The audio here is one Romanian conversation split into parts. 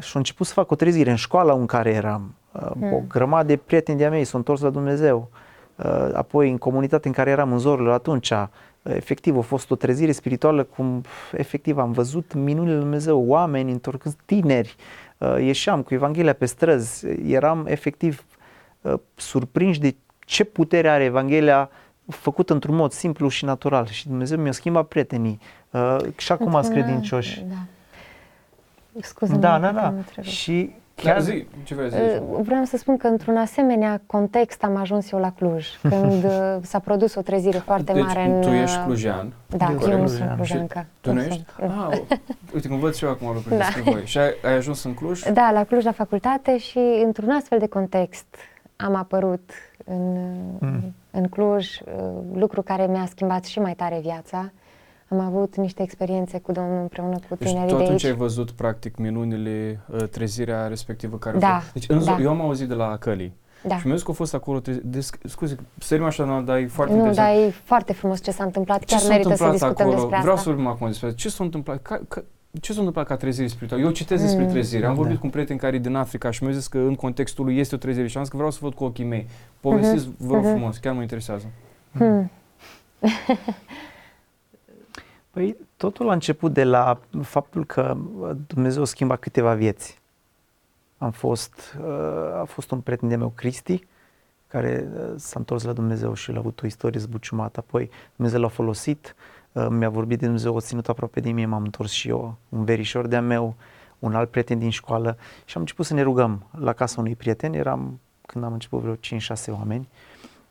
și a început să fac o trezire în școala în care eram. Hmm. O grămadă de prieteni de-a mei s-au întors la Dumnezeu. Uh, apoi în comunitatea în care eram în zorilor atunci, uh, efectiv a fost o trezire spirituală cum efectiv am văzut minunile Lui Dumnezeu, oameni întorcând tineri, uh, ieșeam cu Evanghelia pe străzi, eram efectiv surprinși de ce putere are Evanghelia făcută într-un mod simplu și natural și Dumnezeu mi-a schimbat prietenii și acum ați credincioși. Da. Scuze, da, da, da. Și Chiar zi, ce vrei să zici? Uh, vreau să spun că într-un asemenea context am ajuns eu la Cluj, când uh, s-a produs o trezire foarte deci, mare în... tu ești uh, clujean. Da, eu, eu nu sunt clujancă. Tu nu ești? Ah, uite, cum văd și eu acum lucruri da. despre voi. Și ai, ai ajuns în Cluj? Da, la Cluj, la facultate și într-un astfel de context am apărut în, mm. în Cluj, lucru care mi-a schimbat și mai tare viața am avut niște experiențe cu Domnul împreună cu deci tinerii deci, de atunci aici. ai văzut practic minunile, uh, trezirea respectivă care da, a fost. Deci în da. eu am auzit de la Căli. Da. Și mi-a zis că a fost acolo, de, scuze, sărim așa, dar e foarte Nu, interesant. dar e foarte frumos ce s-a întâmplat, ce chiar merită întâmplat să discutăm acolo? despre Vreau asta. să vorbim acum despre ce s-a întâmplat, ca, ca, ce s-a întâmplat ca trezire spirituală? Eu citesc despre mm. trezire, am vorbit da. cu un prieten care e din Africa și mi-a zis că în contextul lui este o trezire și am zis că vreau să văd cu ochii mei. Povestiți, mm-hmm. vă rog mm-hmm. frumos, chiar mă interesează. Hmm. Păi totul a început de la faptul că Dumnezeu schimba câteva vieți. Am fost, uh, a fost un prieten de meu, Cristi, care uh, s-a întors la Dumnezeu și a avut o istorie zbuciumată. Apoi Dumnezeu l-a folosit, uh, mi-a vorbit de Dumnezeu, o ținut aproape de mine, m-am întors și eu, un verișor de-a meu, un alt prieten din școală și am început să ne rugăm la casa unui prieten, eram când am început vreo 5-6 oameni,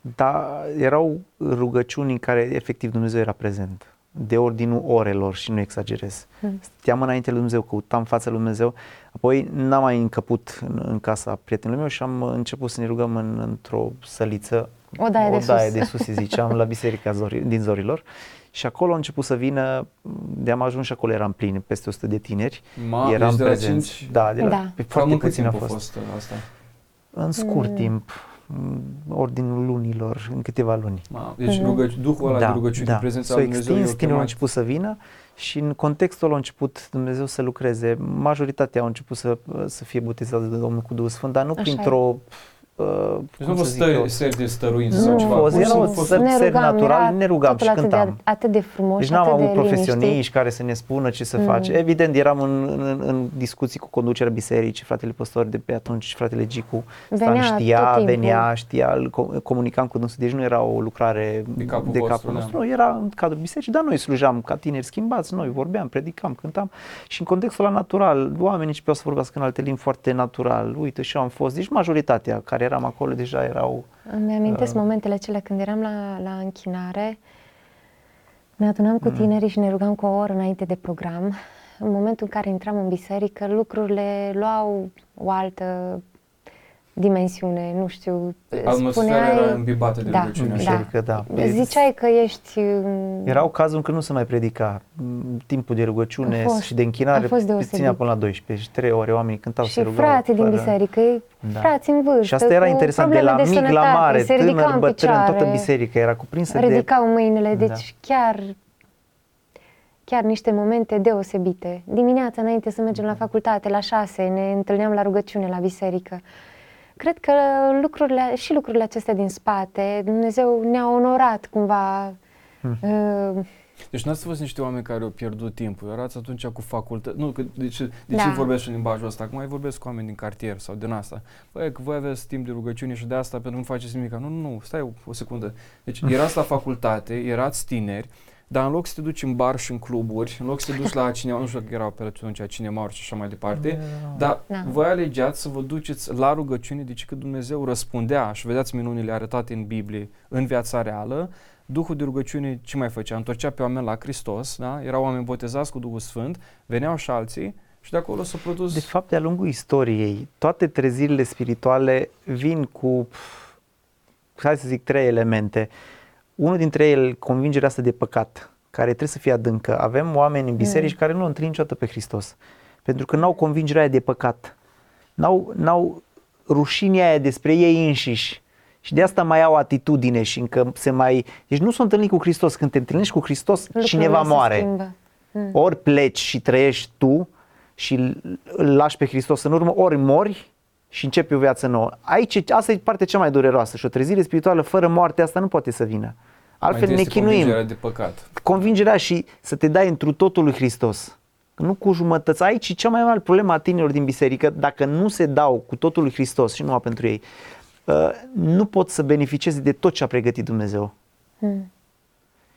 dar erau rugăciuni în care efectiv Dumnezeu era prezent de ordinul orelor și nu exagerez. Hmm. Steam înainte lui Dumnezeu, căutam fața lui Dumnezeu, apoi n-am mai încăput în, în casa prietenului meu și am început să ne rugăm în, într-o săliță, o daie, o de, daie sus. de sus, ziceam, la biserica zori, din Zorilor. Și acolo a început să vină, de am ajuns și acolo eram plin, peste 100 de tineri. Ma, eram de prezenți. 5... Da, de la, da. Pe foarte Cam puțin a fost. fost asta? În scurt mm. timp, ordinul lunilor, în câteva luni. Ma, deci rugă, Duhul ăla da, de rugăciune, da. prezența lui Dumnezeu extins, tinerii au început să vină și în contextul ăla a început Dumnezeu să lucreze. Majoritatea au început să, să fie botezați de Domnul cu Duhul Sfânt, dar nu printr-o Uh, deci nu fost seri de stăruință nu, sau ceva. Fost, erau seri natural, ne rugam și cântam. De, atât de frumos Deci n-am avut profesioniști liniștit. care să ne spună ce să mm. face. Evident, eram în, în, în discuții cu conducerea bisericii, fratele păstor de pe atunci, fratele Gicu, venea știa, venea, știa, comunicam cu dânsul, deci nu era o lucrare de capul, de vostru, capul da. nostru, nu, era în cadrul bisericii, dar noi slujam ca tineri schimbați, noi vorbeam, predicam, cântam și în contextul ăla natural, oamenii începeau să vorbească în alte limbi foarte natural, uite și eu am fost, deci majoritatea care eram acolo deja erau... Îmi amintesc uh, momentele cele când eram la, la închinare, ne adunam cu tinerii și ne rugam cu o oră înainte de program. În momentul în care intram în biserică, lucrurile luau o altă dimensiune, nu știu, Atmosfera spuneai... era îmbibată de da, rugăciune. Biserică, da. da. Ziceai că ești... Erau cazuri în care nu se mai predica. Timpul de rugăciune fost, și de închinare a fost ținea până la 12 și 3 ore oamenii cântau și se rugau. frații din biserică, da. frați în vârstă, Și asta era interesant, de la de mic sănătate, la mare, se tânăr, în bătrân, picioare, toată biserica era cuprinsă ridicau de... mâinile, deci Da. chiar chiar niște momente deosebite. Dimineața, înainte să mergem la facultate, la șase, ne întâlneam la rugăciune, la biserică. Cred că lucrurile, și lucrurile acestea din spate, Dumnezeu ne-a onorat cumva. Hmm. Uh, Deci n-ați fost niște oameni care au pierdut timpul, erați atunci cu facultate. Nu, că de ce, de Da. ce vorbesc în limbajul ăsta? Acum mai vorbesc cu oameni din cartier sau din asta. Băi, că voi aveți timp de rugăciune și de asta pentru că nu faceți nimic. Nu, nu, nu, stai o, o secundă. Deci erați la facultate, erați tineri, dar în loc să te duci în bar și în cluburi, în loc să te duci la cinema, nu știu dacă erau pe atunci cinema și așa mai departe, dar Da. voi alegeați să vă duceți la rugăciune, deci că Dumnezeu răspundea și vedeați minunile arătate în Biblie, în viața reală, Duhul de rugăciune ce mai făcea? Întorcea pe oameni la Hristos, da? erau oameni botezați cu Duhul Sfânt, veneau și alții și de acolo s-a produs... De fapt, de-a lungul istoriei, toate trezirile spirituale vin cu, pf, hai să zic, trei elemente. Unul dintre ele, convingerea asta de păcat, care trebuie să fie adâncă. Avem oameni în biserici care nu întâlnit niciodată pe Hristos, pentru că n-au convingerea aia de păcat. N-au, n-au rușinea aia despre ei înșiși. Și de asta mai au atitudine și încă se mai... Deci nu s-au întâlnit cu Hristos. Când te întâlnești cu Hristos, lucrurile cineva se moare. schimbă. Mm. Ori pleci și trăiești tu, și îl- îl lași pe Hristos în urmă, ori mori și începi o viață nouă. Aici, asta e partea cea mai dureroasă și o trezire spirituală fără moarte, asta nu poate să vină. Altfel Mai ne este chinuim. convingerea de păcat. Convingerea și să te dai întru totul lui Hristos. Nu cu jumătăți. Aici e cea mai mare problemă a tinerilor din biserică. Dacă nu se dau cu totul lui Hristos și numai pentru ei, uh, nu pot să beneficieze de tot ce a pregătit Dumnezeu. Mm.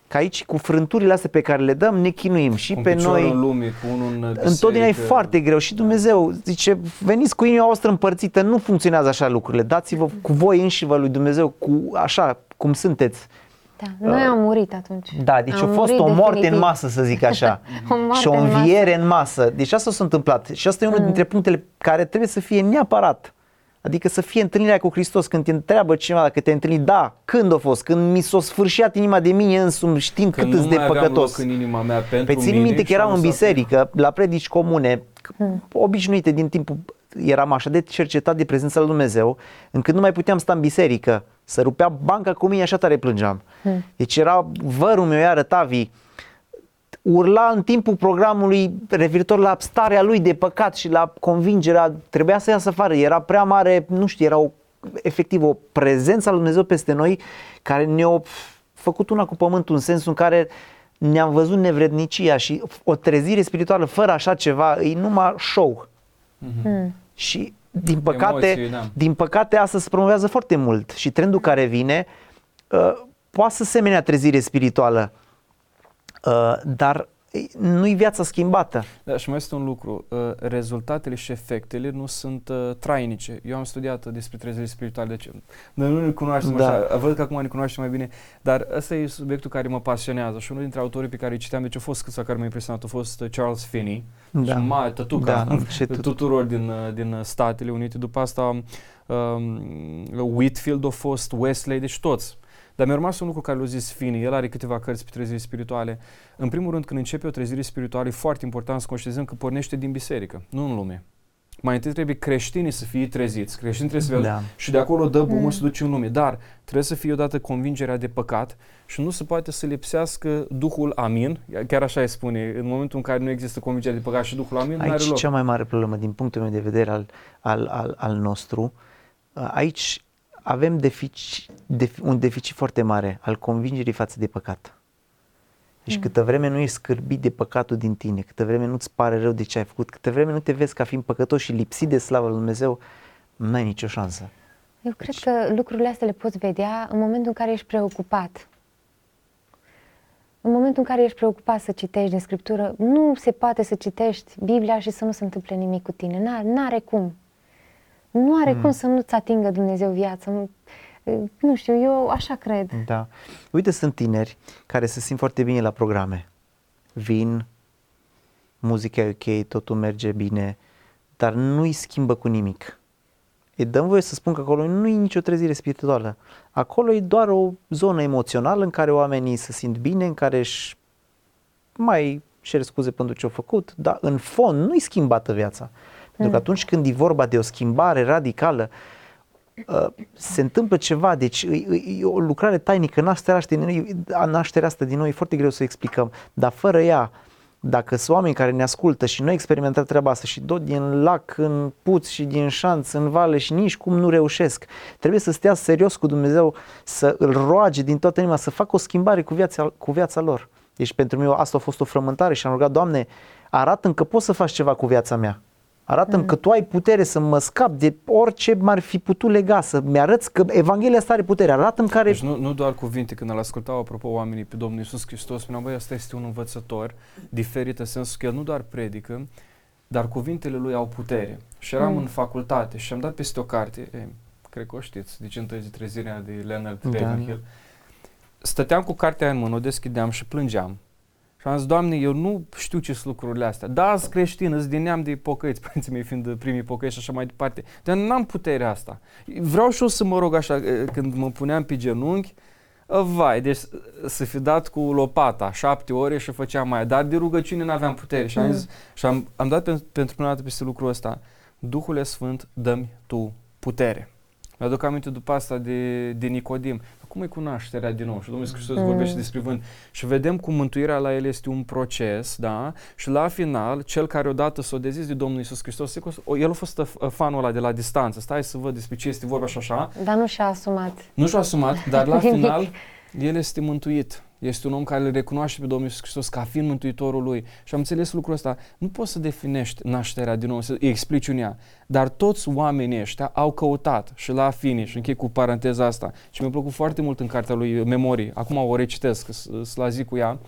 Că aici, cu frânturile astea pe care le dăm, ne chinuim și Cu pe piciorul noi. în lume, cu unul în Întotdeauna e biserică. foarte greu și Dumnezeu zice, veniți cu inima voastră împărțită, nu funcționează așa lucrurile, dați-vă cu voi înși vă lui Dumnezeu, cu așa cum sunteți. Da, noi am murit atunci. Da, deci Am a fost murit o moarte definitiv. în masă, să zic așa. O moarte și o în masă. înviere în masă. Deci asta s-a întâmplat. Și asta e unul dintre punctele care trebuie să fie neapărat. Adică să fie întâlnirea cu Hristos când te întreabă cineva dacă te-ai întâlnit, da, când a fost, când mi s-a sfârșit inima de mine însumi știind Când cât îți nu de mai aveam păcătos. loc în inima mea pentru Păi țin mine minte că și eram am în lăsat- biserică, la predici comune, obișnuite din timpul, eram așa de cercetat de prezența lui Dumnezeu, încât nu mai puteam sta în biserică, să rupea banca cu mine, așa tare plângeam. Deci era vărul meu, iară Tavi, urla în timpul programului referitor la starea lui de păcat și la convingerea, trebuia să iasă afară, era prea mare, nu știu, era o, efectiv o prezență a lui Dumnezeu peste noi care ne-a făcut una cu pământul în sensul în care ne-am văzut nevrednicia și o trezire spirituală fără așa ceva e numai show. Mm. Și din păcate, Emoții, da. din păcate asta se promovează foarte mult și trendul care vine uh, poate să semenea trezire spirituală, uh, dar nu-i viața schimbată. Da, și mai este un lucru, uh, rezultatele și efectele nu sunt uh, trainice. Eu am studiat uh, despre trezire spirituale, deci noi nu ne cunoaștem Da. așa, văd că acum ne cunoaștem mai bine, dar ăsta e subiectul care mă pasionează și unul dintre autorii pe care îi citeam, deci a fost câțiva care m-a impresionat, a fost uh, Charles Finney, Da. și mai tătuca Da, ce de tătu- tuturor din, uh, din uh, Statele Unite. După asta um, Whitfield a fost, Wesley, deci toți. Dar mi-a rămas un lucru care l-a zis Finney, el are câteva cărți pe treziri spirituale. În primul rând, când începe o trezire spirituală, e foarte important să conștientizăm că pornește din biserică, nu în lume. Mai întâi trebuie creștinii să fie treziți, creștinii trebuie să fie Da. și de acolo dă bumul Mm. să duce în lume. Dar trebuie să fie odată convingerea de păcat și nu se poate să lipsească Duhul Amin, chiar așa îi spune, în momentul în care nu există convingerea de păcat și Duhul Amin, nu are Aici loc. cea mai mare problemă din punctul meu de vedere al, al, al, al nostru, uh, aici avem defici, defi, un deficit foarte mare al convingerii față de păcat. Deci Mm. câtă vreme nu ești scârbit de păcatul din tine, câtă vreme nu-ți pare rău de ce ai făcut, câtă vreme nu te vezi ca fiind păcătos și lipsit de slavă lui Dumnezeu, nu ai nicio șansă. Eu cred că lucrurile astea le poți vedea în momentul în care ești preocupat. În momentul în care ești preocupat să citești din Scriptură, nu se poate să citești Biblia și să nu se întâmple nimic cu tine. N-are, n-are cum. Nu are cum să nu-ți atingă Dumnezeu viața. Nu- Nu știu, eu așa cred. Da. Uite, sunt tineri care se simt foarte bine la programe. Vin, muzica e ok, totul merge bine, dar nu îi schimbă cu nimic. Îi dăm voie să spun că acolo nu e nicio trezire spirituală. Acolo e doar o zonă emoțională în care oamenii se simt bine, în care își mai cer scuze pentru ce au făcut, dar în fond nu-i schimbată viața. Pentru că atunci când e vorba de o schimbare radicală, uh, se întâmplă ceva, deci e, e, e o lucrare tainică, nașterea asta, din noi, nașterea asta din noi e foarte greu să explicăm, dar fără ea, dacă sunt oameni care ne ascultă și noi experimentat treaba asta și tot din lac în puț și din șanț în vale și nici cum nu reușesc, trebuie să stea serios cu Dumnezeu, să îl roage din toată inima, să facă o schimbare cu viața, cu viața lor. Deci pentru mine asta a fost o frământare și am rugat, Doamne, arată că poți să faci ceva cu viața mea. Arată-mi că Tu ai putere să mă scap de orice m-ar fi putut lega, să mi-arăți că Evanghelia asta are putere. Arată-mi care... Deci nu, nu doar cuvinte, când îl ascultau, apropo, oamenii pe Domnul Iisus Hristos, spuneau, băi, ăsta este un învățător diferit, în sensul că el nu doar predică, dar cuvintele lui au putere. Și eram Mm. în facultate și am dat peste o carte, e, cred că o știți, de ce întârzi trezirea de Leonard Da. Ravenhill. Stăteam cu cartea în mână, o deschideam și plângeam. Și am zis, Doamne, eu nu știu ce sunt lucrurile astea. Da, sunt creștin, sunt din neam de pocăiți, părinții mei fiind primii pocăiți și așa mai departe. Dar n-am puterea asta. Vreau și eu să mă rog așa, eh, când mă puneam pe genunchi, eh, vai, deci să fi dat cu lopata șapte ore și făceam mai, dar de rugăciune n-aveam putere. Și am, zis, și am, am dat pentru, pentru prima dată peste lucrul ăsta, Duhule Sfânt, dă-mi Tu putere. Mi-aduc aminte după asta de, de Nicodim. Cum e cu nașterea din nou? Și Domnul Iisus Hristos Mm. vorbește despre vânt. Și vedem cum mântuirea la el este un proces, da? Și la final, cel care odată s-a dezis de Domnul Iisus Hristos, o- el a fost uh, fanul ăla de la distanță. Stai să văd despre ce este vorba și așa. Dar nu și-a asumat. Nu și-a asumat, dar la Nimic. final el este mântuit. Este un om care îl recunoaște pe Domnul Iisus Hristos ca fiind mântuitorul lui. Și am înțeles lucrul ăsta. Nu poți să definești nașterea din nou, să îi explici în ea. Dar toți oamenii ăștia au căutat și la finish, închei cu paranteza asta. Și mi-a plăcut foarte mult în cartea lui Memorii. Acum o recitesc, s- s- la zi cu ea.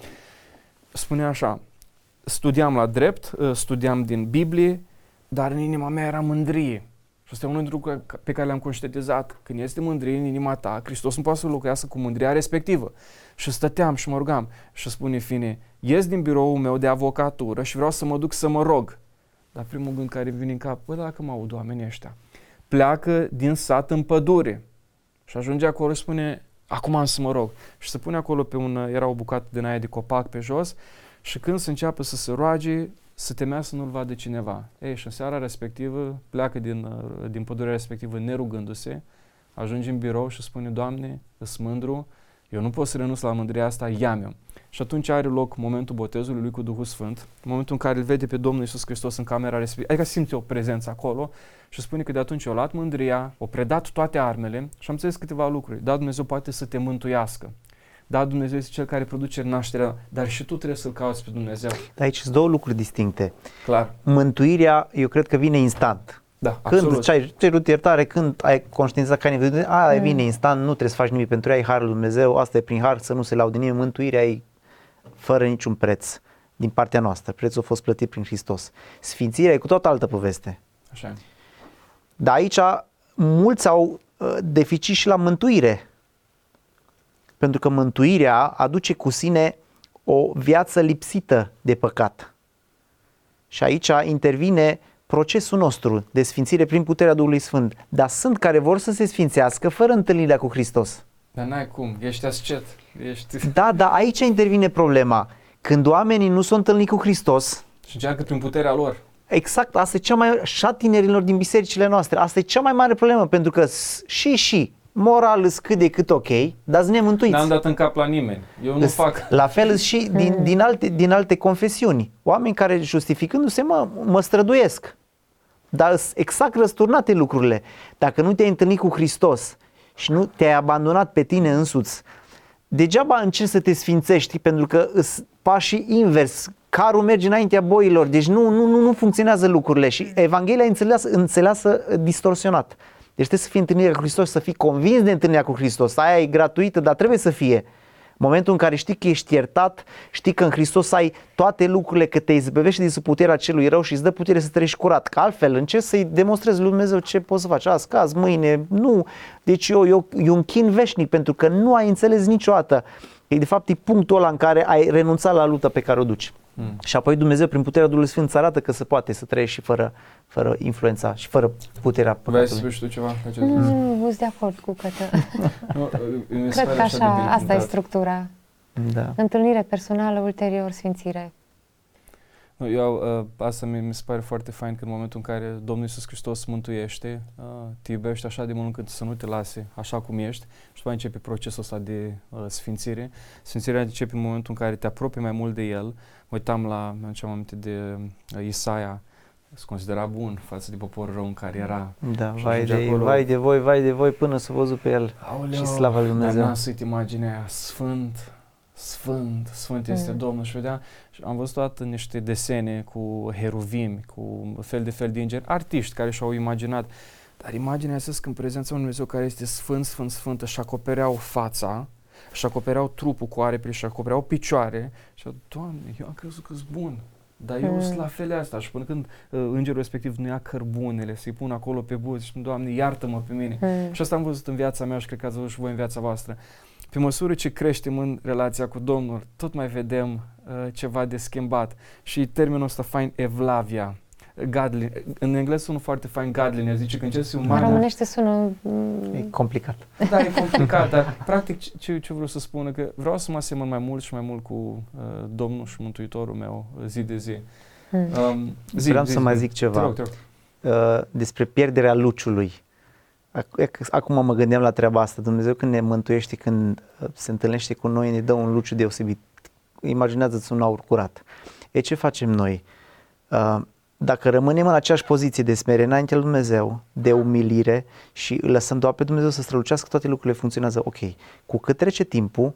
Spunea așa, studiam la drept, uh, studiam din Biblie, dar în inima mea era mândrie. Și asta e unul dintre lucrurile ca- pe care le-am conștientizat. Când este mândrie în inima ta, Hristos nu poate să locuiască cu mândria respectivă. Și stăteam și mă rugam și spune fine, ies din biroul meu de avocatură și vreau să mă duc să mă rog. Dar primul gând care îmi vine în cap, bă, dacă mă aud oamenii ăștia, pleacă din sat în pădure și ajunge acolo și spune, acum am să mă rog. Și se pune acolo pe un, era o bucată din aia de copac pe jos și când se înceapă să se roage, să temea să nu-l vadă cineva. Ei, și în seara respectivă pleacă din, uh, din pădurea respectivă nerugându-se, ajunge în birou și spune, Doamne, îs mândru, eu nu pot să renunț la mândria asta, ia-mi-o. Și atunci are loc momentul botezului lui cu Duhul Sfânt, momentul în care îl vede pe Domnul Iisus Hristos în camera respectivă, adică simte o prezență acolo și spune că de atunci a luat mândria, a predat toate armele și am înțeles câteva lucruri. Da, Dumnezeu poate să te mântuiască. Da, Dumnezeu este Cel care produce nașterea, dar și tu trebuie să-L cauți pe Dumnezeu. Dar aici sunt două lucruri distincte. Clar. Mântuirea, eu cred că vine instant. Da, Când absolut. ți ai cerut iertare, când ai conștientizat că ai nevoie de aia Mm. vine instant, nu trebuie să faci nimic pentru ea, ai harul lui Dumnezeu, asta e prin har, să nu se laude nimeni, mântuirea e fără niciun preț din partea noastră. Prețul a fost plătit prin Hristos. Sfințirea e cu tot altă poveste. Așa e. Dar aici mulți au uh, deficit și la mântuire. Pentru că mântuirea aduce cu sine o viață lipsită de păcat. Și aici intervine procesul nostru de sfințire prin puterea Duhului Sfânt. Dar sunt care vor să se sfințească fără întâlnirea cu Hristos. Dar n-ai cum, ești ascet, ești... Da, dar aici intervine problema. Când oamenii nu s-au întâlnit cu Hristos, Și încearcă prin puterea lor. Exact, asta e cea mai, și șa tinerilor din bisericile noastre, asta e cea mai mare problemă, pentru că s- și și moral îs cât de cât ok, dar sunt nemântuiți. N-am dat în cap la nimeni. Eu nu Îs- fac. La fel îs și din, din, alte, din alte confesiuni. Oameni care justificându-se, mă, mă străduiesc. Dar sunt exact răsturnate lucrurile. Dacă nu te-ai întâlnit cu Hristos și nu te-ai abandonat pe tine însuți, degeaba încerci să te sfințești, pentru că îs pașii invers. Carul merge înaintea boilor, deci nu, nu, nu, nu funcționează lucrurile și Evanghelia e înțeleasă, înțeleasă distorsionat. Deci trebuie să fii întâlnirea cu Hristos, să fii convins de întâlnirea cu Hristos. Aia e gratuită, dar trebuie să fie. Momentul în care știi că ești iertat, știi că în Hristos ai toate lucrurile, că te izbăvește din sub puterea celui rău și îți dă putere să trăiești curat. Că altfel încerci să-i demonstrezi lui Dumnezeu ce poți să faci. Azi, caz, mâine, nu. Deci eu, eu, e un chin veșnic pentru că nu ai înțeles niciodată. E de fapt e punctul ăla în care ai renunțat la lupta pe care o duci. Mm. Și apoi Dumnezeu prin puterea Duhului Sfânt îți arată că se poate să trăiești și fără, fără influența și fără puterea Vrei să păcatului. spui și tu ceva? Acest Nu, lucru? nu, nu sunt de acord cu Cătă. Nu, mi se Cred pare că așa de așa, bine asta e punctat. structura. Da. Întâlnire personală, ulterior sfințire. Nu, Eu, uh, asta mi, mi se pare foarte fain că în momentul în care Domnul Iisus Hristos mântuiește, uh, te iubește așa de mult încât să nu te lase așa cum ești și după aceea începe procesul ăsta de uh, sfințire. Sfințirea începe în momentul în care te apropii mai mult de El. Mă uitam la, mi am aminte de uh, Isaia, se considera bun față de poporul rău în care era. Da, Și vai ajunge de, acolo. vai de voi, vai de voi până să văzut pe el. Aoleu, Și slava lui Dumnezeu. Dar n-am suit imaginea aia, sfânt, sfânt, sfânt este Mm. Domnul. Și vedea, și am văzut toate niște desene cu heruvimi, cu fel de fel de îngeri, artiști care și-au imaginat. Dar imaginea să în prezența unui Dumnezeu care este sfânt, sfânt, sfânt, își acopereau fața, își acopereau trupul cu aripi, își acopereau picioare și au, Doamne, eu am crezut că sunt bun. Dar eu Mm. sunt la fel asta și până când uh, îngerul respectiv nu ia cărbunele, să-i pun acolo pe buzi și Doamne, iartă-mă pe mine. Mm. Și asta am văzut în viața mea și cred că ați văzut și voi în viața voastră. Pe măsură ce creștem în relația cu Domnul, tot mai vedem uh, ceva de schimbat. Și termenul ăsta fain, evlavia, godly, în engleză sună foarte fain godliness, zice că încerci să În umană. românește sună... E mm, complicat. Da, e complicat, dar practic ce- ce, ce vreau să spun e că vreau să mă asemăn mai mult și mai mult cu uh, Domnul și Mântuitorul meu uh, zi de zi. mm. Um, zi Vreau zi, să mai zi. zic ceva. Te rog, te rog. Uh, despre pierderea luciului. Acum mă gândeam la treaba asta. Dumnezeu când ne mântuiește, când uh, se întâlnește cu noi, ne dă un luciu deosebit. Imaginează-ți un aur curat. E ce facem noi? Uh, dacă rămânem în aceeași poziție de smere înaintea lui Dumnezeu, de umilire și îl lăsăm doar pe Dumnezeu să strălucească, toate lucrurile funcționează ok. Cu cât trece timpul,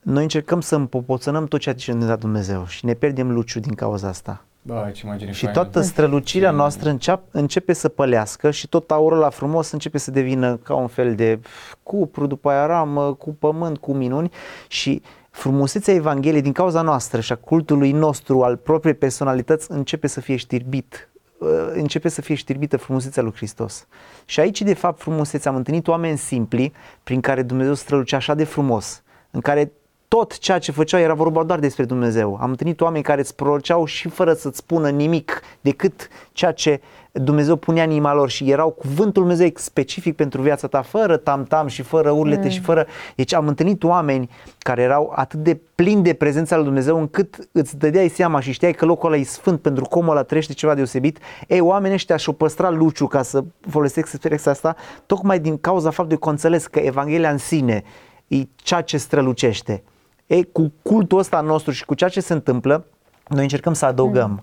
noi încercăm să împopoțănăm tot ceea ce ne dat Dumnezeu și ne pierdem luciu din cauza asta. Ba, ce imagine și toată strălucirea noastră înceap, începe să pălească și tot aurul la frumos începe să devină ca un fel de cupru, după aia ramă, cu pământ, cu minuni. Și frumusețea Evangheliei din cauza noastră și a cultului nostru al propriei personalități începe să fie știrbit uh, începe să fie știrbită frumusețea lui Hristos. Și aici, de fapt, frumusețea, am întâlnit oameni simpli prin care Dumnezeu strălucea așa de frumos, în care tot ceea ce făceau era vorba doar despre Dumnezeu. Am întâlnit oameni care îți proroceau și fără să-ți spună nimic decât ceea ce Dumnezeu punea în inima lor și erau cuvântul Dumnezeu specific pentru viața ta, fără tam-tam și fără urlete mm. și fără... Deci am întâlnit oameni care erau atât de plini de prezența lui Dumnezeu încât îți dădeai seama și știai că locul ăla e sfânt pentru că omul ăla trăiește ceva deosebit. Ei, oamenii ăștia și-o păstra luciu ca să folosesc expresia asta, tocmai din cauza faptului că înțeles că Evanghelia în sine e ceea ce strălucește. Ei, cu cultul ăsta nostru și cu ceea ce se întâmplă, noi încercăm să adăugăm. Mm.